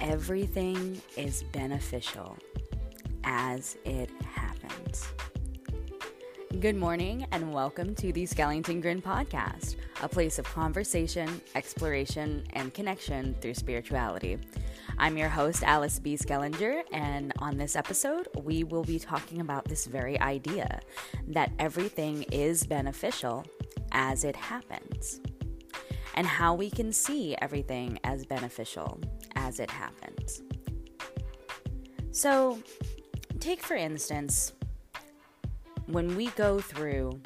everything is beneficial as it happens. Good morning, and welcome to the Schellington Grin podcast, a place of conversation, exploration, and connection through spirituality. I'm your host, Alice B. Schellinger, and on this episode, we will be talking about this very idea that everything is beneficial as it happens, and how we can see everything as beneficial as it happens. So, take for instance, when we go through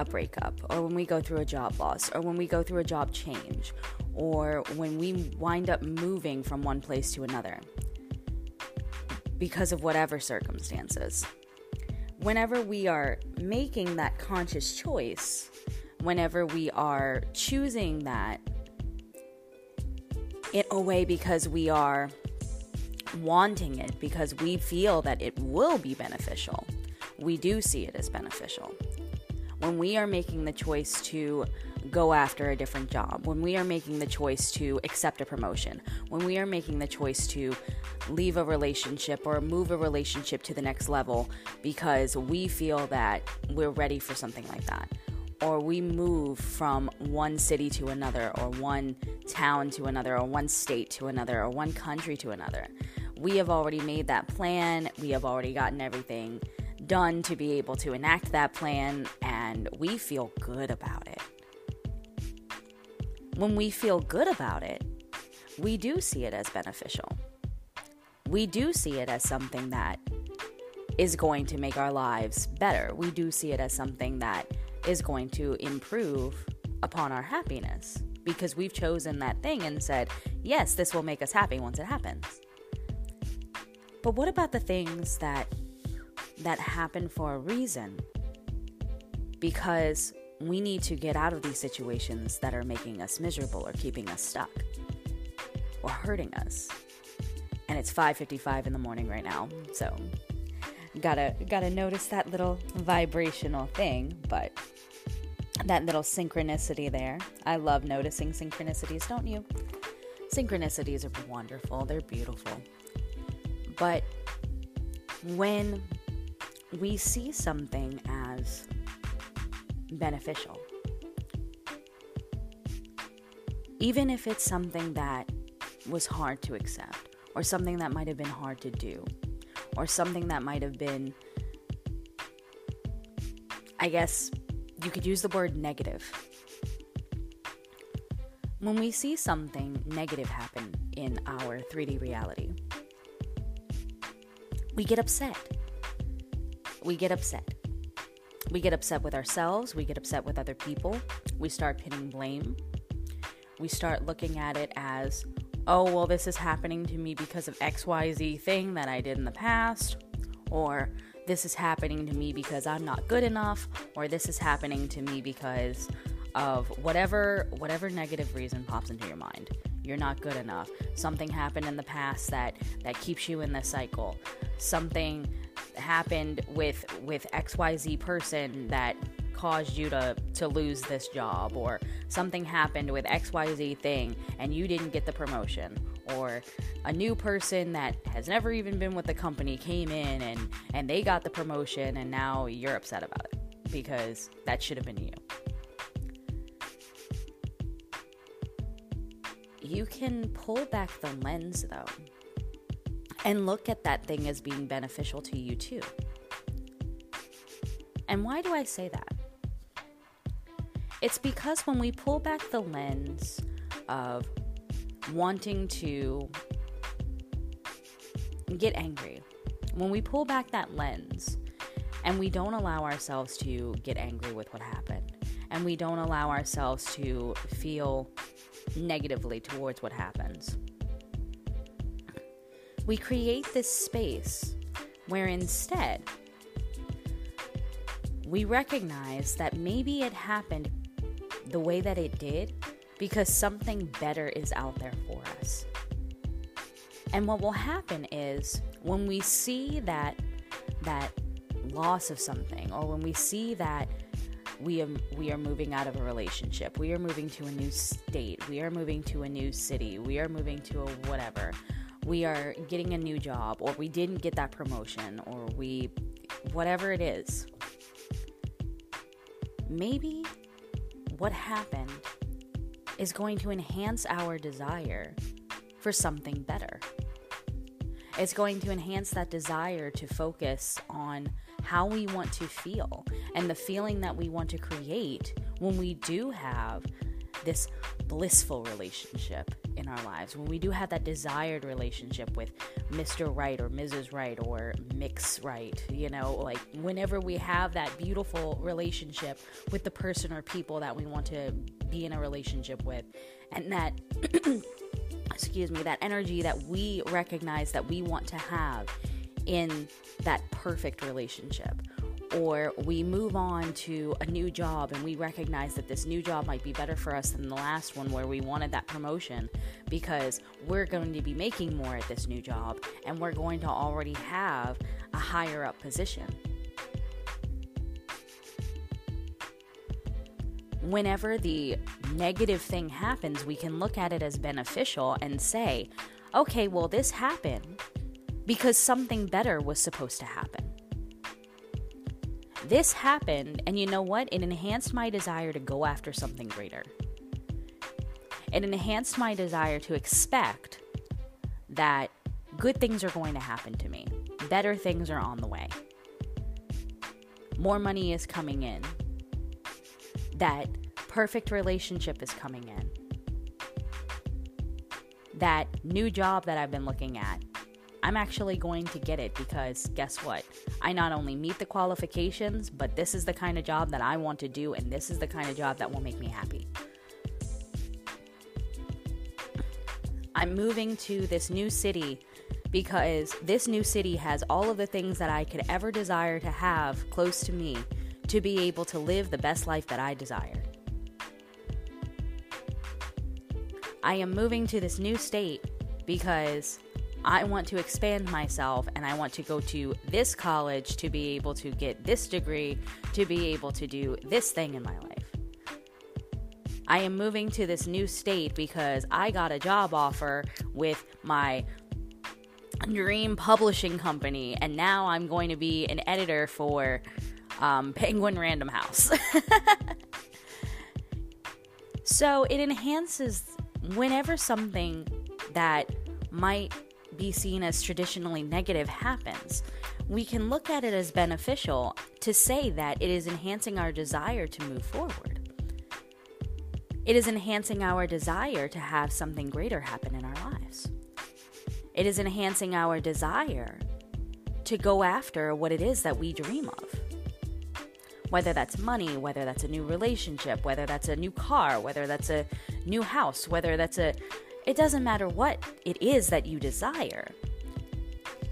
a breakup, or when we go through a job loss, or when we go through a job change, or when we wind up moving from one place to another because of whatever circumstances. Whenever we are making that conscious choice, whenever we are choosing that in a way because we are wanting it, because we feel that it will be beneficial, we do see it as beneficial. When we are making the choice to go after a different job, when we are making the choice to accept a promotion, when we are making the choice to leave a relationship or move a relationship to the next level because we feel that we're ready for something like that, or we move from one city to another, or one town to another, or one state to another, or one country to another. We have already made that plan, we have already gotten everything done to be able to enact that plan, and we feel good about it when we feel good about it, we do see it as beneficial. We do see it as something that is going to make our lives better. We do see it as something that is going to improve upon our happiness because we've chosen that thing and said, yes, this will make us happy once it happens. But what about the things that that happen for a reason? Because we need to get out of these situations that are making us miserable or keeping us stuck or hurting us. And it's 5:55 in the morning right now. So, got to got to notice that little vibrational thing, but that little synchronicity there. I love noticing synchronicities, don't you? Synchronicities are wonderful. They're beautiful. But when we see something as beneficial. Even if it's something that was hard to accept, or something that might have been hard to do, or something that might have been, I guess you could use the word negative. When we see something negative happen in our 3D reality, we get upset. We get upset. We get upset with ourselves, we get upset with other people, we start pinning blame. We start looking at it as, oh, well, this is happening to me because of XYZ thing that I did in the past, or this is happening to me because I'm not good enough, or this is happening to me because of whatever whatever negative reason pops into your mind. You're not good enough. Something happened in the past that that keeps you in this cycle. Something happened with with XYZ person that caused you to to lose this job or something happened with XYZ thing and you didn't get the promotion or a new person that has never even been with the company came in and and they got the promotion and now you're upset about it because that should have been you. You can pull back the lens though and look at that thing as being beneficial to you too. And why do I say that? It's because when we pull back the lens of wanting to get angry, when we pull back that lens and we don't allow ourselves to get angry with what happened, and we don't allow ourselves to feel negatively towards what happens, we create this space where instead we recognize that maybe it happened the way that it did because something better is out there for us. And what will happen is when we see that that loss of something or when we see that we we are moving out of a relationship. We are moving to a new state. We are moving to a new city. We are moving to a whatever. We are getting a new job or we didn't get that promotion or we whatever it is. Maybe what happened is going to enhance our desire for something better. It's going to enhance that desire to focus on how we want to feel and the feeling that we want to create when we do have this blissful relationship in our lives, when we do have that desired relationship with Mr. Right or Mrs. Right or Mix Right, you know, like whenever we have that beautiful relationship with the person or people that we want to be in a relationship with, and that excuse me, that energy that we recognize that we want to have in that perfect relationship. Or we move on to a new job and we recognize that this new job might be better for us than the last one where we wanted that promotion because we're going to be making more at this new job and we're going to already have a higher up position. Whenever the negative thing happens, we can look at it as beneficial and say, okay, well, this happened because something better was supposed to happen. This happened, and you know what? It enhanced my desire to go after something greater. It enhanced my desire to expect that good things are going to happen to me, better things are on the way, more money is coming in, that perfect relationship is coming in. That new job that I've been looking at, I'm actually going to get it because guess what? I not only meet the qualifications, but this is the kind of job that I want to do, and this is the kind of job that will make me happy. I'm moving to this new city because this new city has all of the things that I could ever desire to have close to me to be able to live the best life that I desire. I am moving to this new state because I want to expand myself and I want to go to this college to be able to get this degree, to be able to do this thing in my life. I am moving to this new state because I got a job offer with my dream publishing company, and now I'm going to be an editor for um, Penguin Random House. so it enhances whenever something that might be seen as traditionally negative happens. We can look at it as beneficial to say that it is enhancing our desire to move forward. It is enhancing our desire to have something greater happen in our lives. It is enhancing our desire to go after what it is that we dream of whether that's money, whether that's a new relationship, whether that's a new car, whether that's a new house, whether that's a. It doesn't matter what it is that you desire.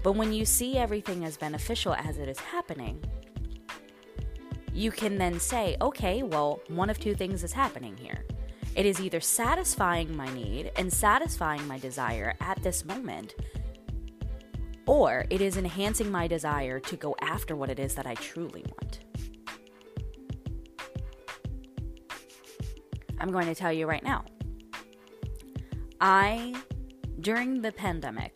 But when you see everything as beneficial as it is happening, you can then say, okay, well, one of two things is happening here. It is either satisfying my need and satisfying my desire at this moment, or it is enhancing my desire to go after what it is that I truly want. I'm going to tell you right now. I, during the pandemic,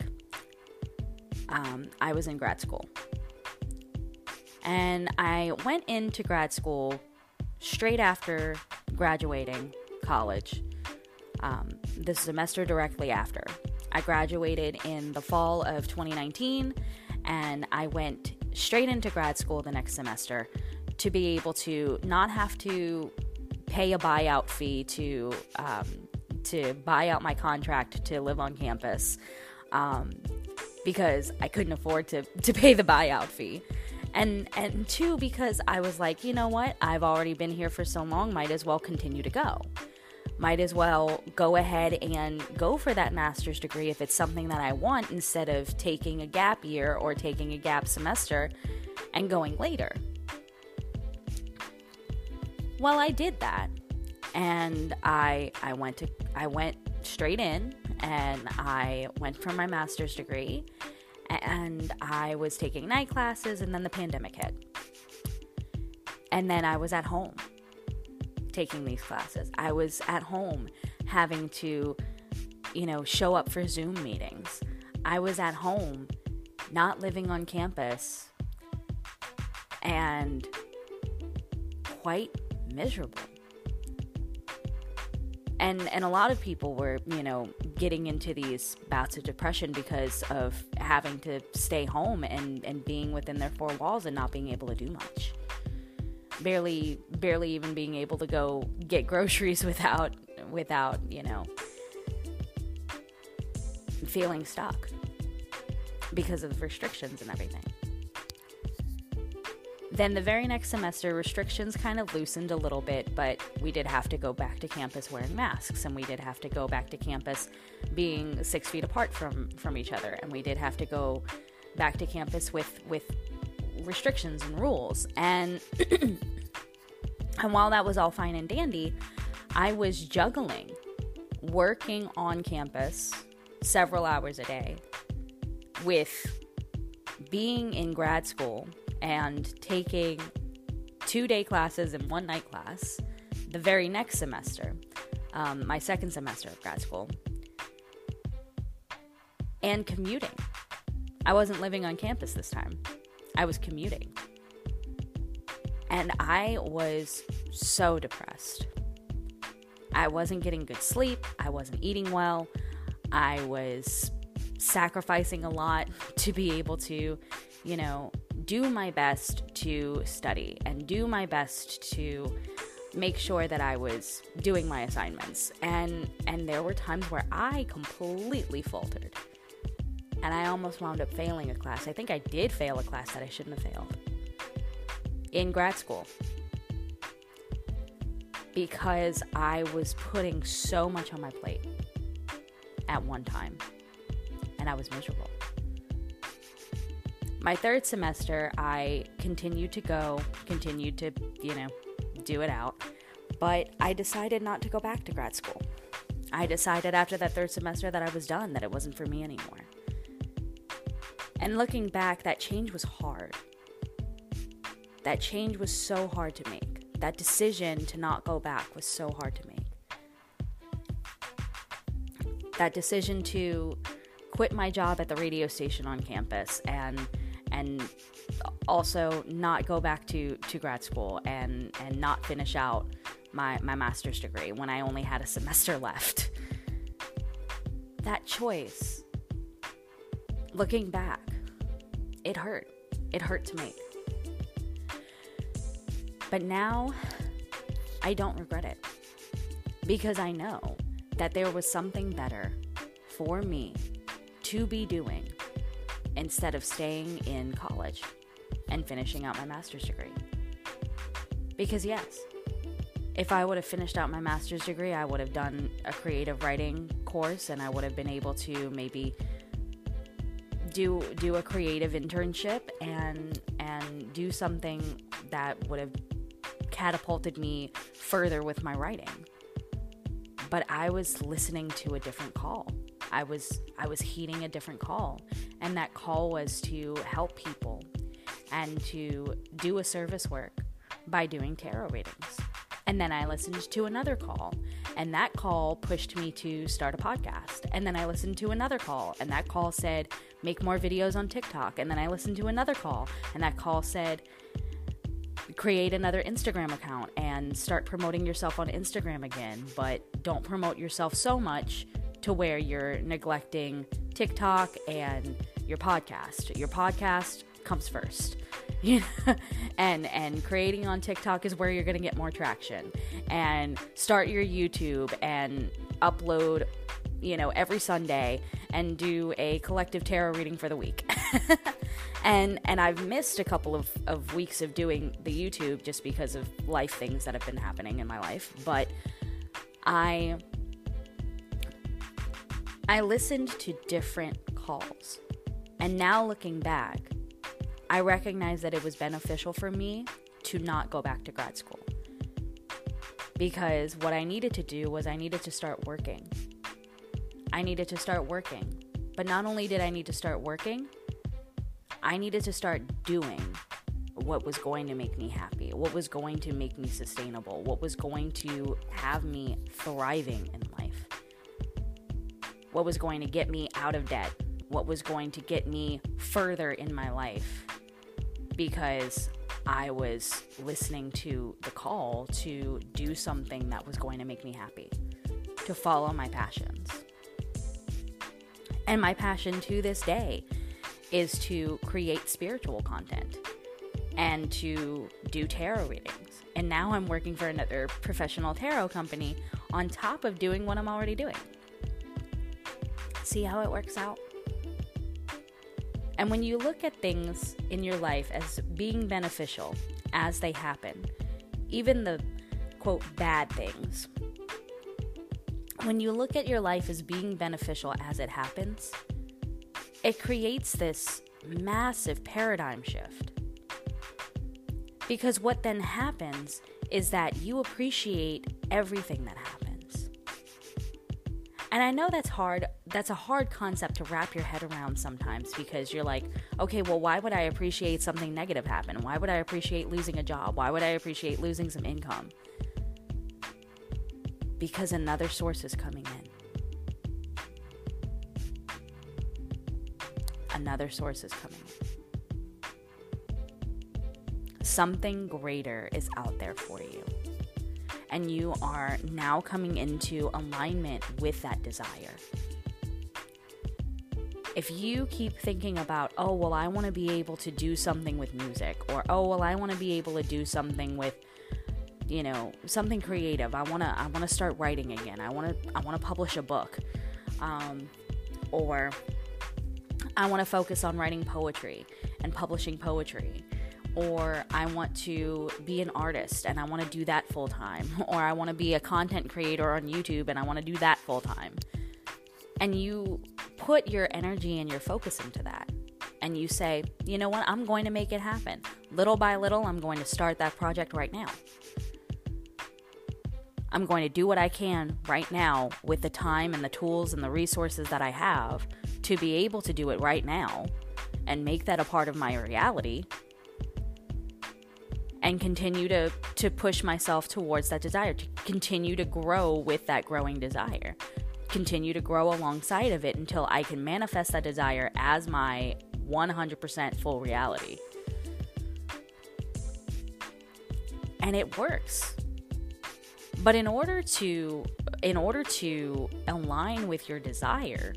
um, I was in grad school. And I went into grad school straight after graduating college, um, the semester directly after. I graduated in the fall of 2019, and I went straight into grad school the next semester to be able to not have to pay a buyout fee to um, to buy out my contract to live on campus um, because I couldn't afford to to pay the buyout fee. And and two because I was like, you know what? I've already been here for so long, might as well continue to go. Might as well go ahead and go for that master's degree if it's something that I want instead of taking a gap year or taking a gap semester and going later. Well, I did that. And I I went to I went straight in and I went for my master's degree and I was taking night classes and then the pandemic hit. And then I was at home taking these classes. I was at home having to, you know, show up for Zoom meetings. I was at home not living on campus and quite miserable. And and a lot of people were, you know, getting into these bouts of depression because of having to stay home and and being within their four walls and not being able to do much. Barely barely even being able to go get groceries without without, you know, feeling stuck because of the restrictions and everything. Then the very next semester, restrictions kind of loosened a little bit, but we did have to go back to campus wearing masks, and we did have to go back to campus being six feet apart from from each other, and we did have to go back to campus with with restrictions and rules. And and while that was all fine and dandy, I was juggling working on campus several hours a day with being in grad school and taking two day classes and one night class the very next semester, um, my second semester of grad school, and commuting. I wasn't living on campus this time, I was commuting. And I was so depressed. I wasn't getting good sleep, I wasn't eating well, I was sacrificing a lot to be able to, you know, do my best to study and do my best to make sure that I was doing my assignments. And and there were times where I completely faltered. And I almost wound up failing a class. I think I did fail a class that I shouldn't have failed. In grad school. Because I was putting so much on my plate at one time. And I was miserable. My third semester, I continued to go, continued to, you know, do it out, but I decided not to go back to grad school. I decided after that third semester that I was done, that it wasn't for me anymore. And looking back, that change was hard. That change was so hard to make. That decision to not go back was so hard to make. That decision to quit my job at the radio station on campus and and also not go back to, to grad school and, and not finish out my, my master's degree when I only had a semester left. That choice, looking back, it hurt. It hurt to make. But now I don't regret it because I know that there was something better for me to be doing instead of staying in college and finishing out my master's degree. Because, yes, if I would have finished out my master's degree, I would have done a creative writing course and I would have been able to maybe do do a creative internship and and do something that would have catapulted me further with my writing. But I was listening to a different call. I was I was heeding a different call, and that call was to help people and to do a service work by doing tarot readings. And then I listened to another call, and that call pushed me to start a podcast. And then I listened to another call, and that call said, make more videos on TikTok. And then I listened to another call, and that call said, create another Instagram account and start promoting yourself on Instagram again, but don't promote yourself so much to where you're neglecting TikTok and your podcast. Your podcast comes first. and and creating on TikTok is where you're going to get more traction. And start your YouTube and upload, you know, every Sunday and do a collective tarot reading for the week. and and I've missed a couple of, of weeks of doing the YouTube just because of life things that have been happening in my life. But I I listened to different calls. And now looking back, I recognize that it was beneficial for me to not go back to grad school. Because what I needed to do was I needed to start working. I needed to start working. But not only did I need to start working, I needed to start doing what was going to make me happy, what was going to make me sustainable, what was going to have me thriving in what was going to get me out of debt, what was going to get me further in my life because I was listening to the call to do something that was going to make me happy, to follow my passions. And my passion to this day is to create spiritual content and to do tarot readings. And now I'm working for another professional tarot company on top of doing what I'm already doing. See how it works out? And when you look at things in your life as being beneficial as they happen, even the quote bad things, when you look at your life as being beneficial as it happens, it creates this massive paradigm shift. Because what then happens is that you appreciate everything that happens. And I know that's hard. That's a hard concept to wrap your head around sometimes because you're like, okay, well, why would I appreciate something negative happen? Why would I appreciate losing a job? Why would I appreciate losing some income? because another source is coming in. Another source is coming in. Something greater is out there for you. And you are now coming into alignment with that desire. If you keep thinking about, oh, well, I want to be able to do something with music, or oh, well, I want to be able to do something with you know something creative i want to i want to start writing again i want to i want to publish a book um, or i want to focus on writing poetry and publishing poetry or i want to be an artist and i want to do that full time or i want to be a content creator on youtube and i want to do that full time and you put your energy and your focus into that. And you say you know what? I'm going to make it happen. Little by little i'm going to start that project right now. I'm going to do what I can right now with the time and the tools and the resources that I have to be able to do it right now and make that a part of my reality and continue to to push myself towards that desire to continue to grow with that growing desire. Continue to grow alongside of it until I can manifest that desire as my 100% full reality. And it works. But in order to in order to align with your desire,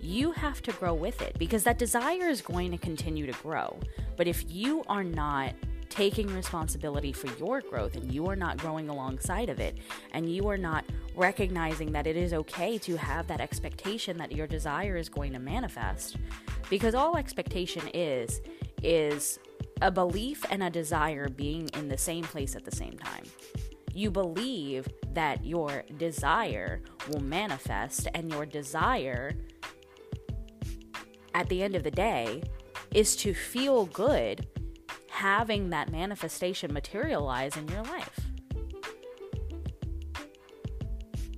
you have to grow with it because that desire is going to continue to grow. But if you are not taking responsibility for your growth and you are not growing alongside of it and you are not recognizing that it is okay to have that expectation that your desire is going to manifest. Because all expectation is is a belief and a desire being in the same place at the same time. You believe that your desire will manifest, and your desire at the end of the day is to feel good having that manifestation materialize in your life.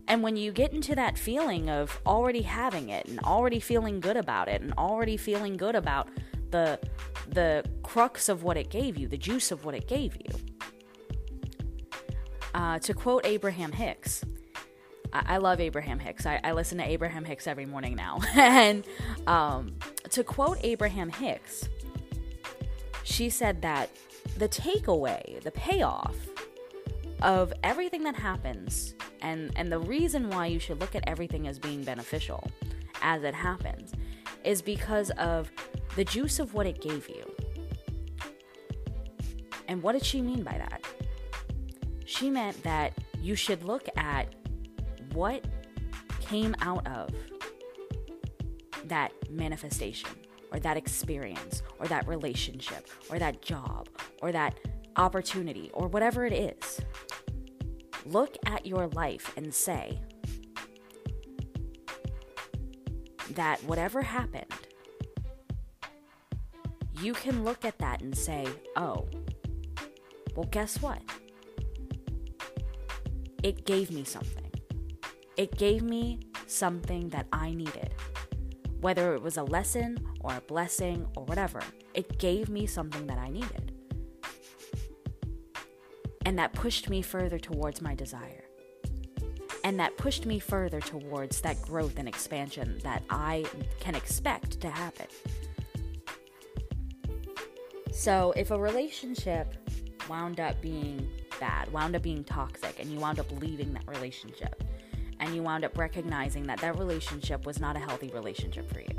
And when you get into that feeling of already having it and already feeling good about it and already feeling good about the the crux of what it gave you, the juice of what it gave you, uh, to quote Abraham Hicks, I, I love Abraham Hicks. I, I, listen to Abraham Hicks every morning now. and um, to quote Abraham Hicks, she said that the takeaway, the payoff of everything that happens, and, and the reason why you should look at everything as being beneficial as it happens, is because of the juice of what it gave you. And what did she mean by that? she meant that you should look at what came out of that manifestation or that experience or that relationship or that job or that opportunity or whatever it is. Look at your life and say that whatever happened, you can look at that and say, oh, well, guess what? it gave me something. It gave me something that I needed. Whether it was a lesson or a blessing or whatever, it gave me something that I needed. And that pushed me further towards my desire. And that pushed me further towards that growth and expansion that I can expect to happen. So, if a relationship wound up being bad, wound up being toxic, and you wound up leaving that relationship, and you wound up recognizing that that relationship was not a healthy relationship for you,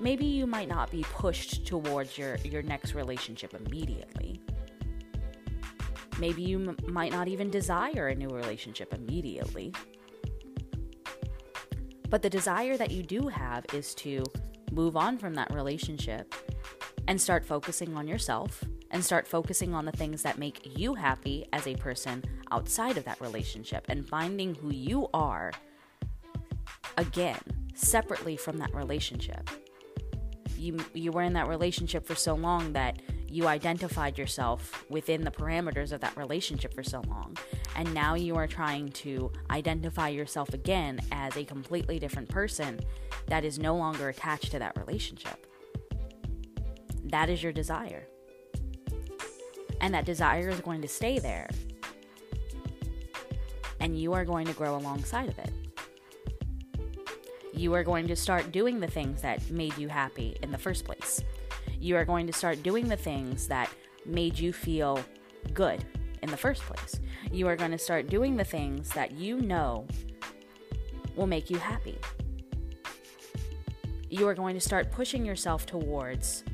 maybe you might not be pushed towards your, your next relationship immediately. Maybe you m- might not even desire a new relationship immediately. But the desire that you do have is to move on from that relationship and start focusing on yourself and start focusing on the things that make you happy as a person outside of that relationship and finding who you are again separately from that relationship. You you were in that relationship for so long that you identified yourself within the parameters of that relationship for so long. And now you are trying to identify yourself again as a completely different person that is no longer attached to that relationship. That is your desire. And that desire is going to stay there. And you are going to grow alongside of it. You are going to start doing the things that made you happy in the first place. You are going to start doing the things that made you feel good in the first place. You are going to start doing the things that you know will make you happy. You are going to start pushing yourself towards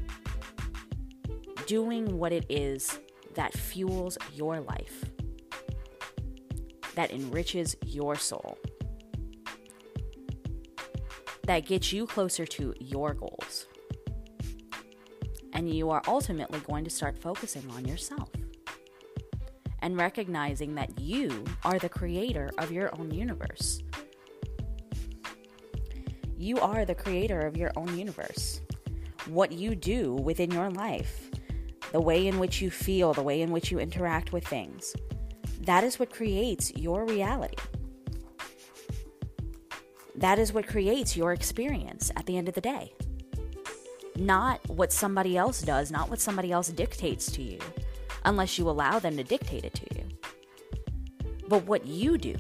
doing what it is that fuels your life, that enriches your soul, that gets you closer to your goals. And you are ultimately going to start focusing on yourself and recognizing that you are the creator of your own universe. You are the creator of your own universe. What you do within your life the way in which you feel, the way in which you interact with things. That is what creates your reality. That is what creates your experience at the end of the day. Not what somebody else does, not what somebody else dictates to you, unless you allow them to dictate it to you. But what you do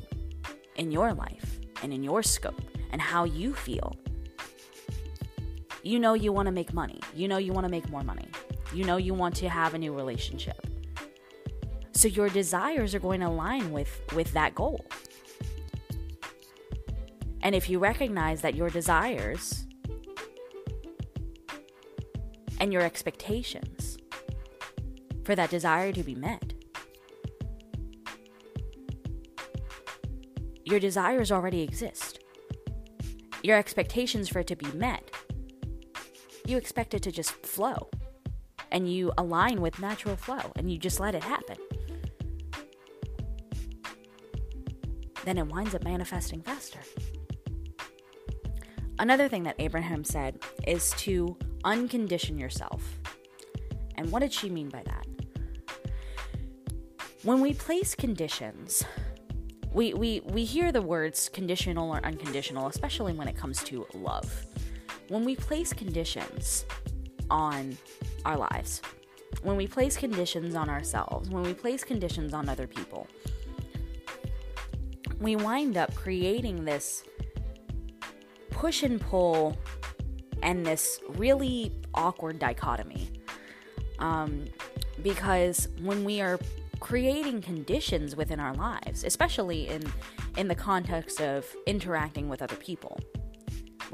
in your life and in your scope and how you feel. You know you want to make money. You know you want to make more money. You know you want to have a new relationship. So your desires are going to align with with that goal. And if you recognize that your desires and your expectations for that desire to be met, your desires already exist. Your expectations for it to be met, you expect it to just flow and you align with natural flow and you just let it happen, then it winds up manifesting faster. Another thing that Abraham said is to uncondition yourself. And what did she mean by that? When we place conditions, we, we, we hear the words conditional or unconditional, especially when it comes to love. When we place conditions on our lives, when we place conditions on ourselves, when we place conditions on other people, we wind up creating this push and pull and this really awkward dichotomy. Um, because when we are creating conditions within our lives, especially in in the context of interacting with other people,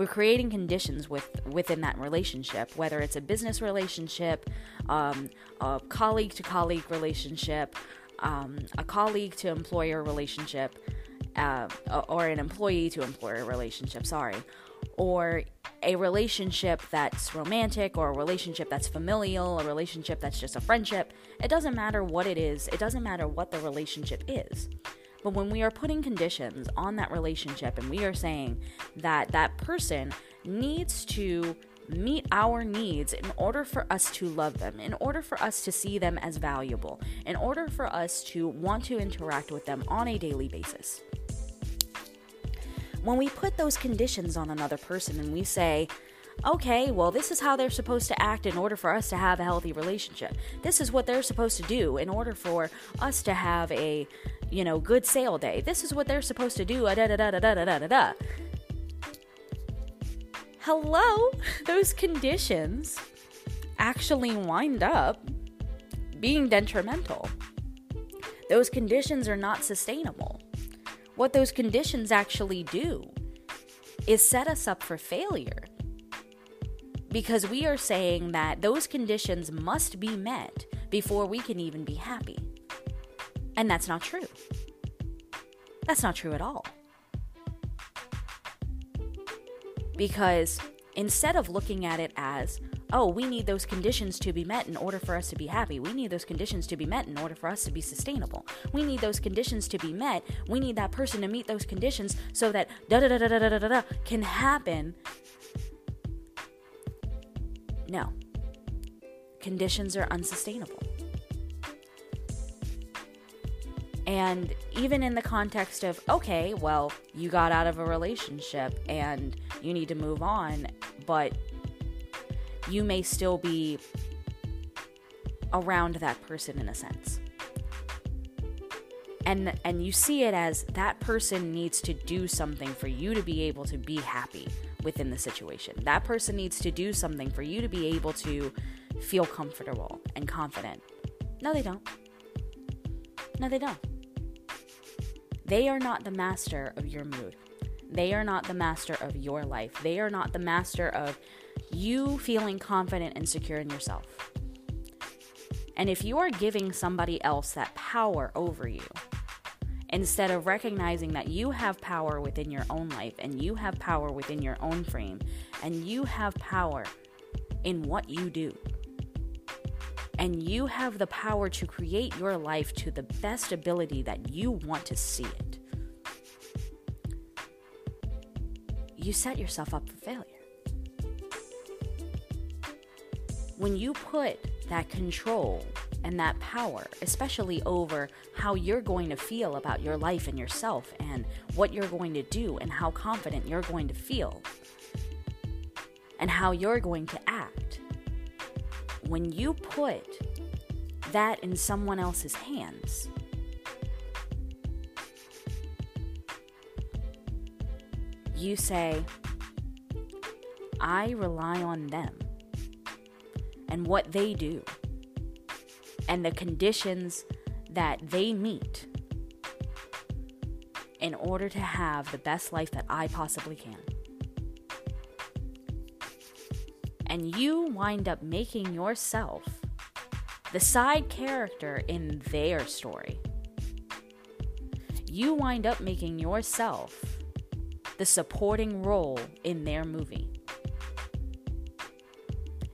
we're creating conditions with within that relationship, whether it's a business relationship, um, a colleague to colleague relationship, um, a colleague to employer relationship, uh, or an employee to employer relationship. Sorry, or a relationship that's romantic or a relationship that's familial, a relationship that's just a friendship. It doesn't matter what it is, it doesn't matter what the relationship is. But when we are putting conditions on that relationship and we are saying that that person needs to meet our needs in order for us to love them, in order for us to see them as valuable, in order for us to want to interact with them on a daily basis. When we put those conditions on another person and we say, okay, well, this is how they're supposed to act in order for us to have a healthy relationship. This is what they're supposed to do in order for us to have a, you know, good sale day. This is what they're supposed to do. Uh, da da da da da da da da. Hello, those conditions actually wind up being detrimental. Those conditions are not sustainable. What those conditions actually do is set us up for failure because we are saying that those conditions must be met before we can even be happy. And that's not true. That's not true at all. Because instead of looking at it as, oh, we need those conditions to be met in order for us to be happy. We need those conditions to be met in order for us to be sustainable. We need those conditions to be met. We need that person to meet those conditions so that da da da da da da da can happen no. Conditions are unsustainable. And even in the context of, okay, well, you got out of a relationship and you need to move on, but you may still be around that person in a sense. And and you see it as that person needs to do something for you to be able to be happy within the situation. That person needs to do something for you to be able to feel comfortable and confident. No, they don't. No, they don't. They are not the master of your mood. They are not the master of your life. They are not the master of you feeling confident and secure in yourself. And if you are giving somebody else that power over you, instead of recognizing that you have power within your own life and you have power within your own frame and you have power in what you do. And you have the power to create your life to the best ability that you want to see it. You set yourself up for failure. When you put that control and that power, especially over how you're going to feel about your life and yourself and what you're going to do and how confident you're going to feel and how you're going to act. When you put that in someone else's hands, you say, I rely on them and what they do and the conditions that they meet in order to have the best life that I possibly can. And you wind up making yourself the side character in their story. You wind up making yourself the supporting role in their movie.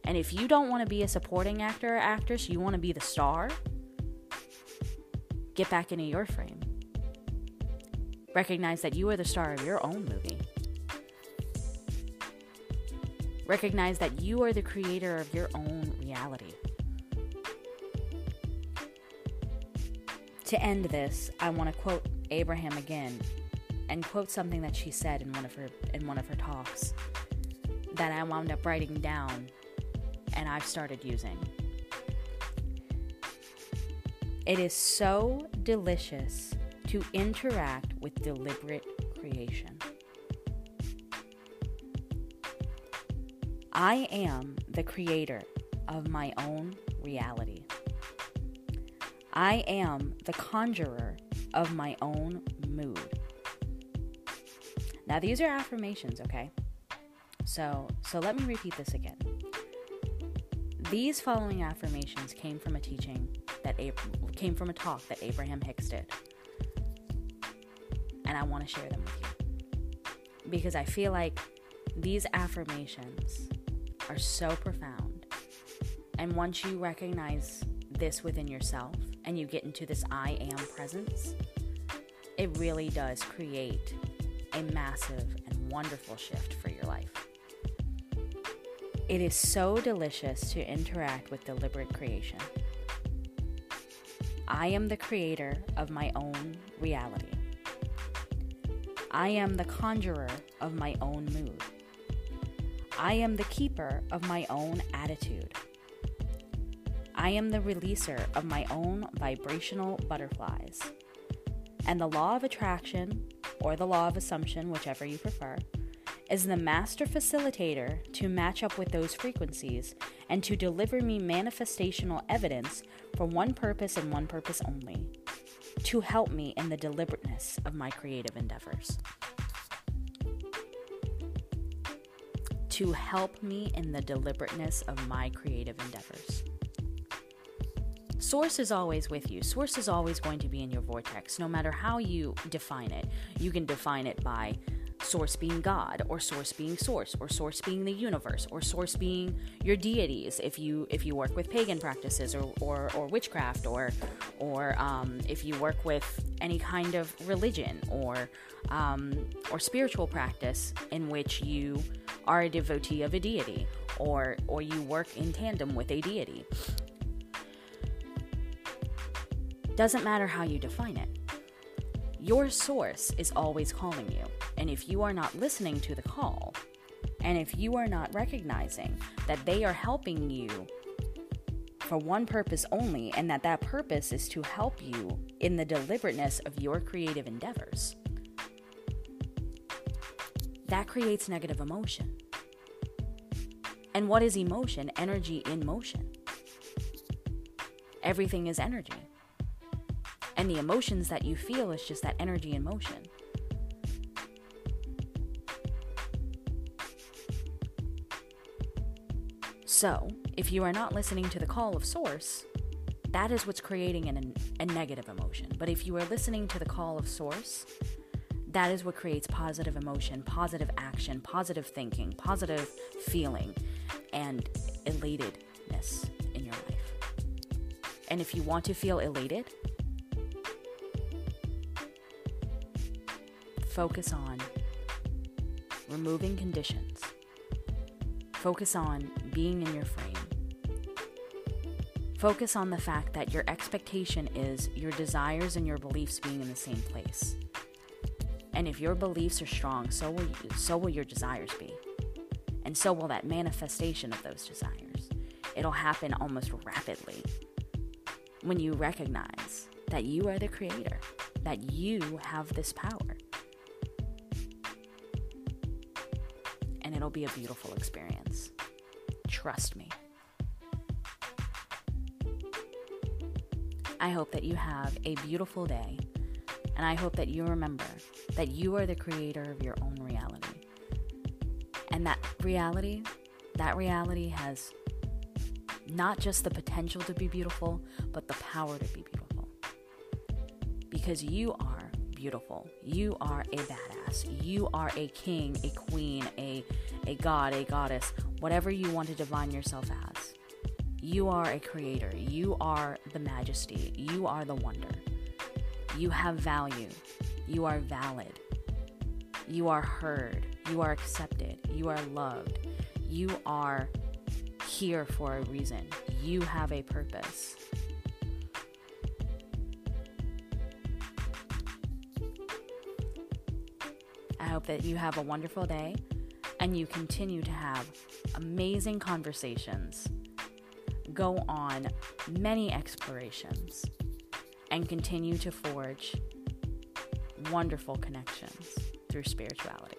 And if you don't want to be a supporting actor or actress, you want to be the star, get back into your frame. Recognize that you are the star of your own movie. Recognize that you are the creator of your own reality. To end this, I want to quote Abraham again and quote something that she said in one of her in one of her talks that I wound up writing down and I've started using. It is so delicious to interact with deliberate creation. I am the creator of my own reality. I am the conjurer of my own mood. Now these are affirmations, okay? So so let me repeat this again. These following affirmations came from a teaching that Ab- came from a talk that Abraham Hicks did. And I want to share them with you. Because I feel like these affirmations are so profound. And once you recognize this within yourself and you get into this I am presence, it really does create a massive and wonderful shift for your life. It is so delicious to interact with deliberate creation. I am the creator of my own reality. I am the conjurer of my own mood. I am the keeper of my own attitude. I am the releaser of my own vibrational butterflies. And the law of attraction, or the law of assumption, whichever you prefer, is the master facilitator to match up with those frequencies and to deliver me manifestational evidence for one purpose and one purpose only to help me in the deliberateness of my creative endeavors. To help me in the deliberateness of my creative endeavors. Source is always with you. Source is always going to be in your vortex, no matter how you define it. You can define it by source being God or source being source or source being the universe or source being your deities if you if you work with pagan practices or or, or witchcraft or or um, if you work with any kind of religion or um, or spiritual practice in which you are a devotee of a deity or or you work in tandem with a deity doesn't matter how you define it your source is always calling you. And if you are not listening to the call, and if you are not recognizing that they are helping you for one purpose only, and that that purpose is to help you in the deliberateness of your creative endeavors, that creates negative emotion. And what is emotion? Energy in motion. Everything is energy. And the emotions that you feel is just that energy in motion. So, if you are not listening to the call of Source, that is what's creating an, a negative emotion. But if you are listening to the call of Source, that is what creates positive emotion, positive action, positive thinking, positive feeling, and elatedness in your life. And if you want to feel elated, focus on removing conditions. Focus on being in your frame. Focus on the fact that your expectation is your desires and your beliefs being in the same place. And if your beliefs are strong, so will you, so will your desires be. And so will that manifestation of those desires. It'll happen almost rapidly when you recognize that you are the creator, that you have this power. And it'll be a beautiful experience. Trust me. I hope that you have a beautiful day, and I hope that you remember that you are the creator of your own reality. And that reality, that reality has not just the potential to be beautiful, but the power to be beautiful. Because you are beautiful. You are a badass. You are a king, a queen, a a god, a goddess, whatever you want to define yourself as. You are a creator. You are the majesty. You are the wonder. You have value. You are valid. You are heard. You are accepted. You are loved. You are here for a reason. You have a purpose. I hope that you have a wonderful day and you continue to have amazing conversations, go on many explorations, and continue to forge wonderful connections through spirituality.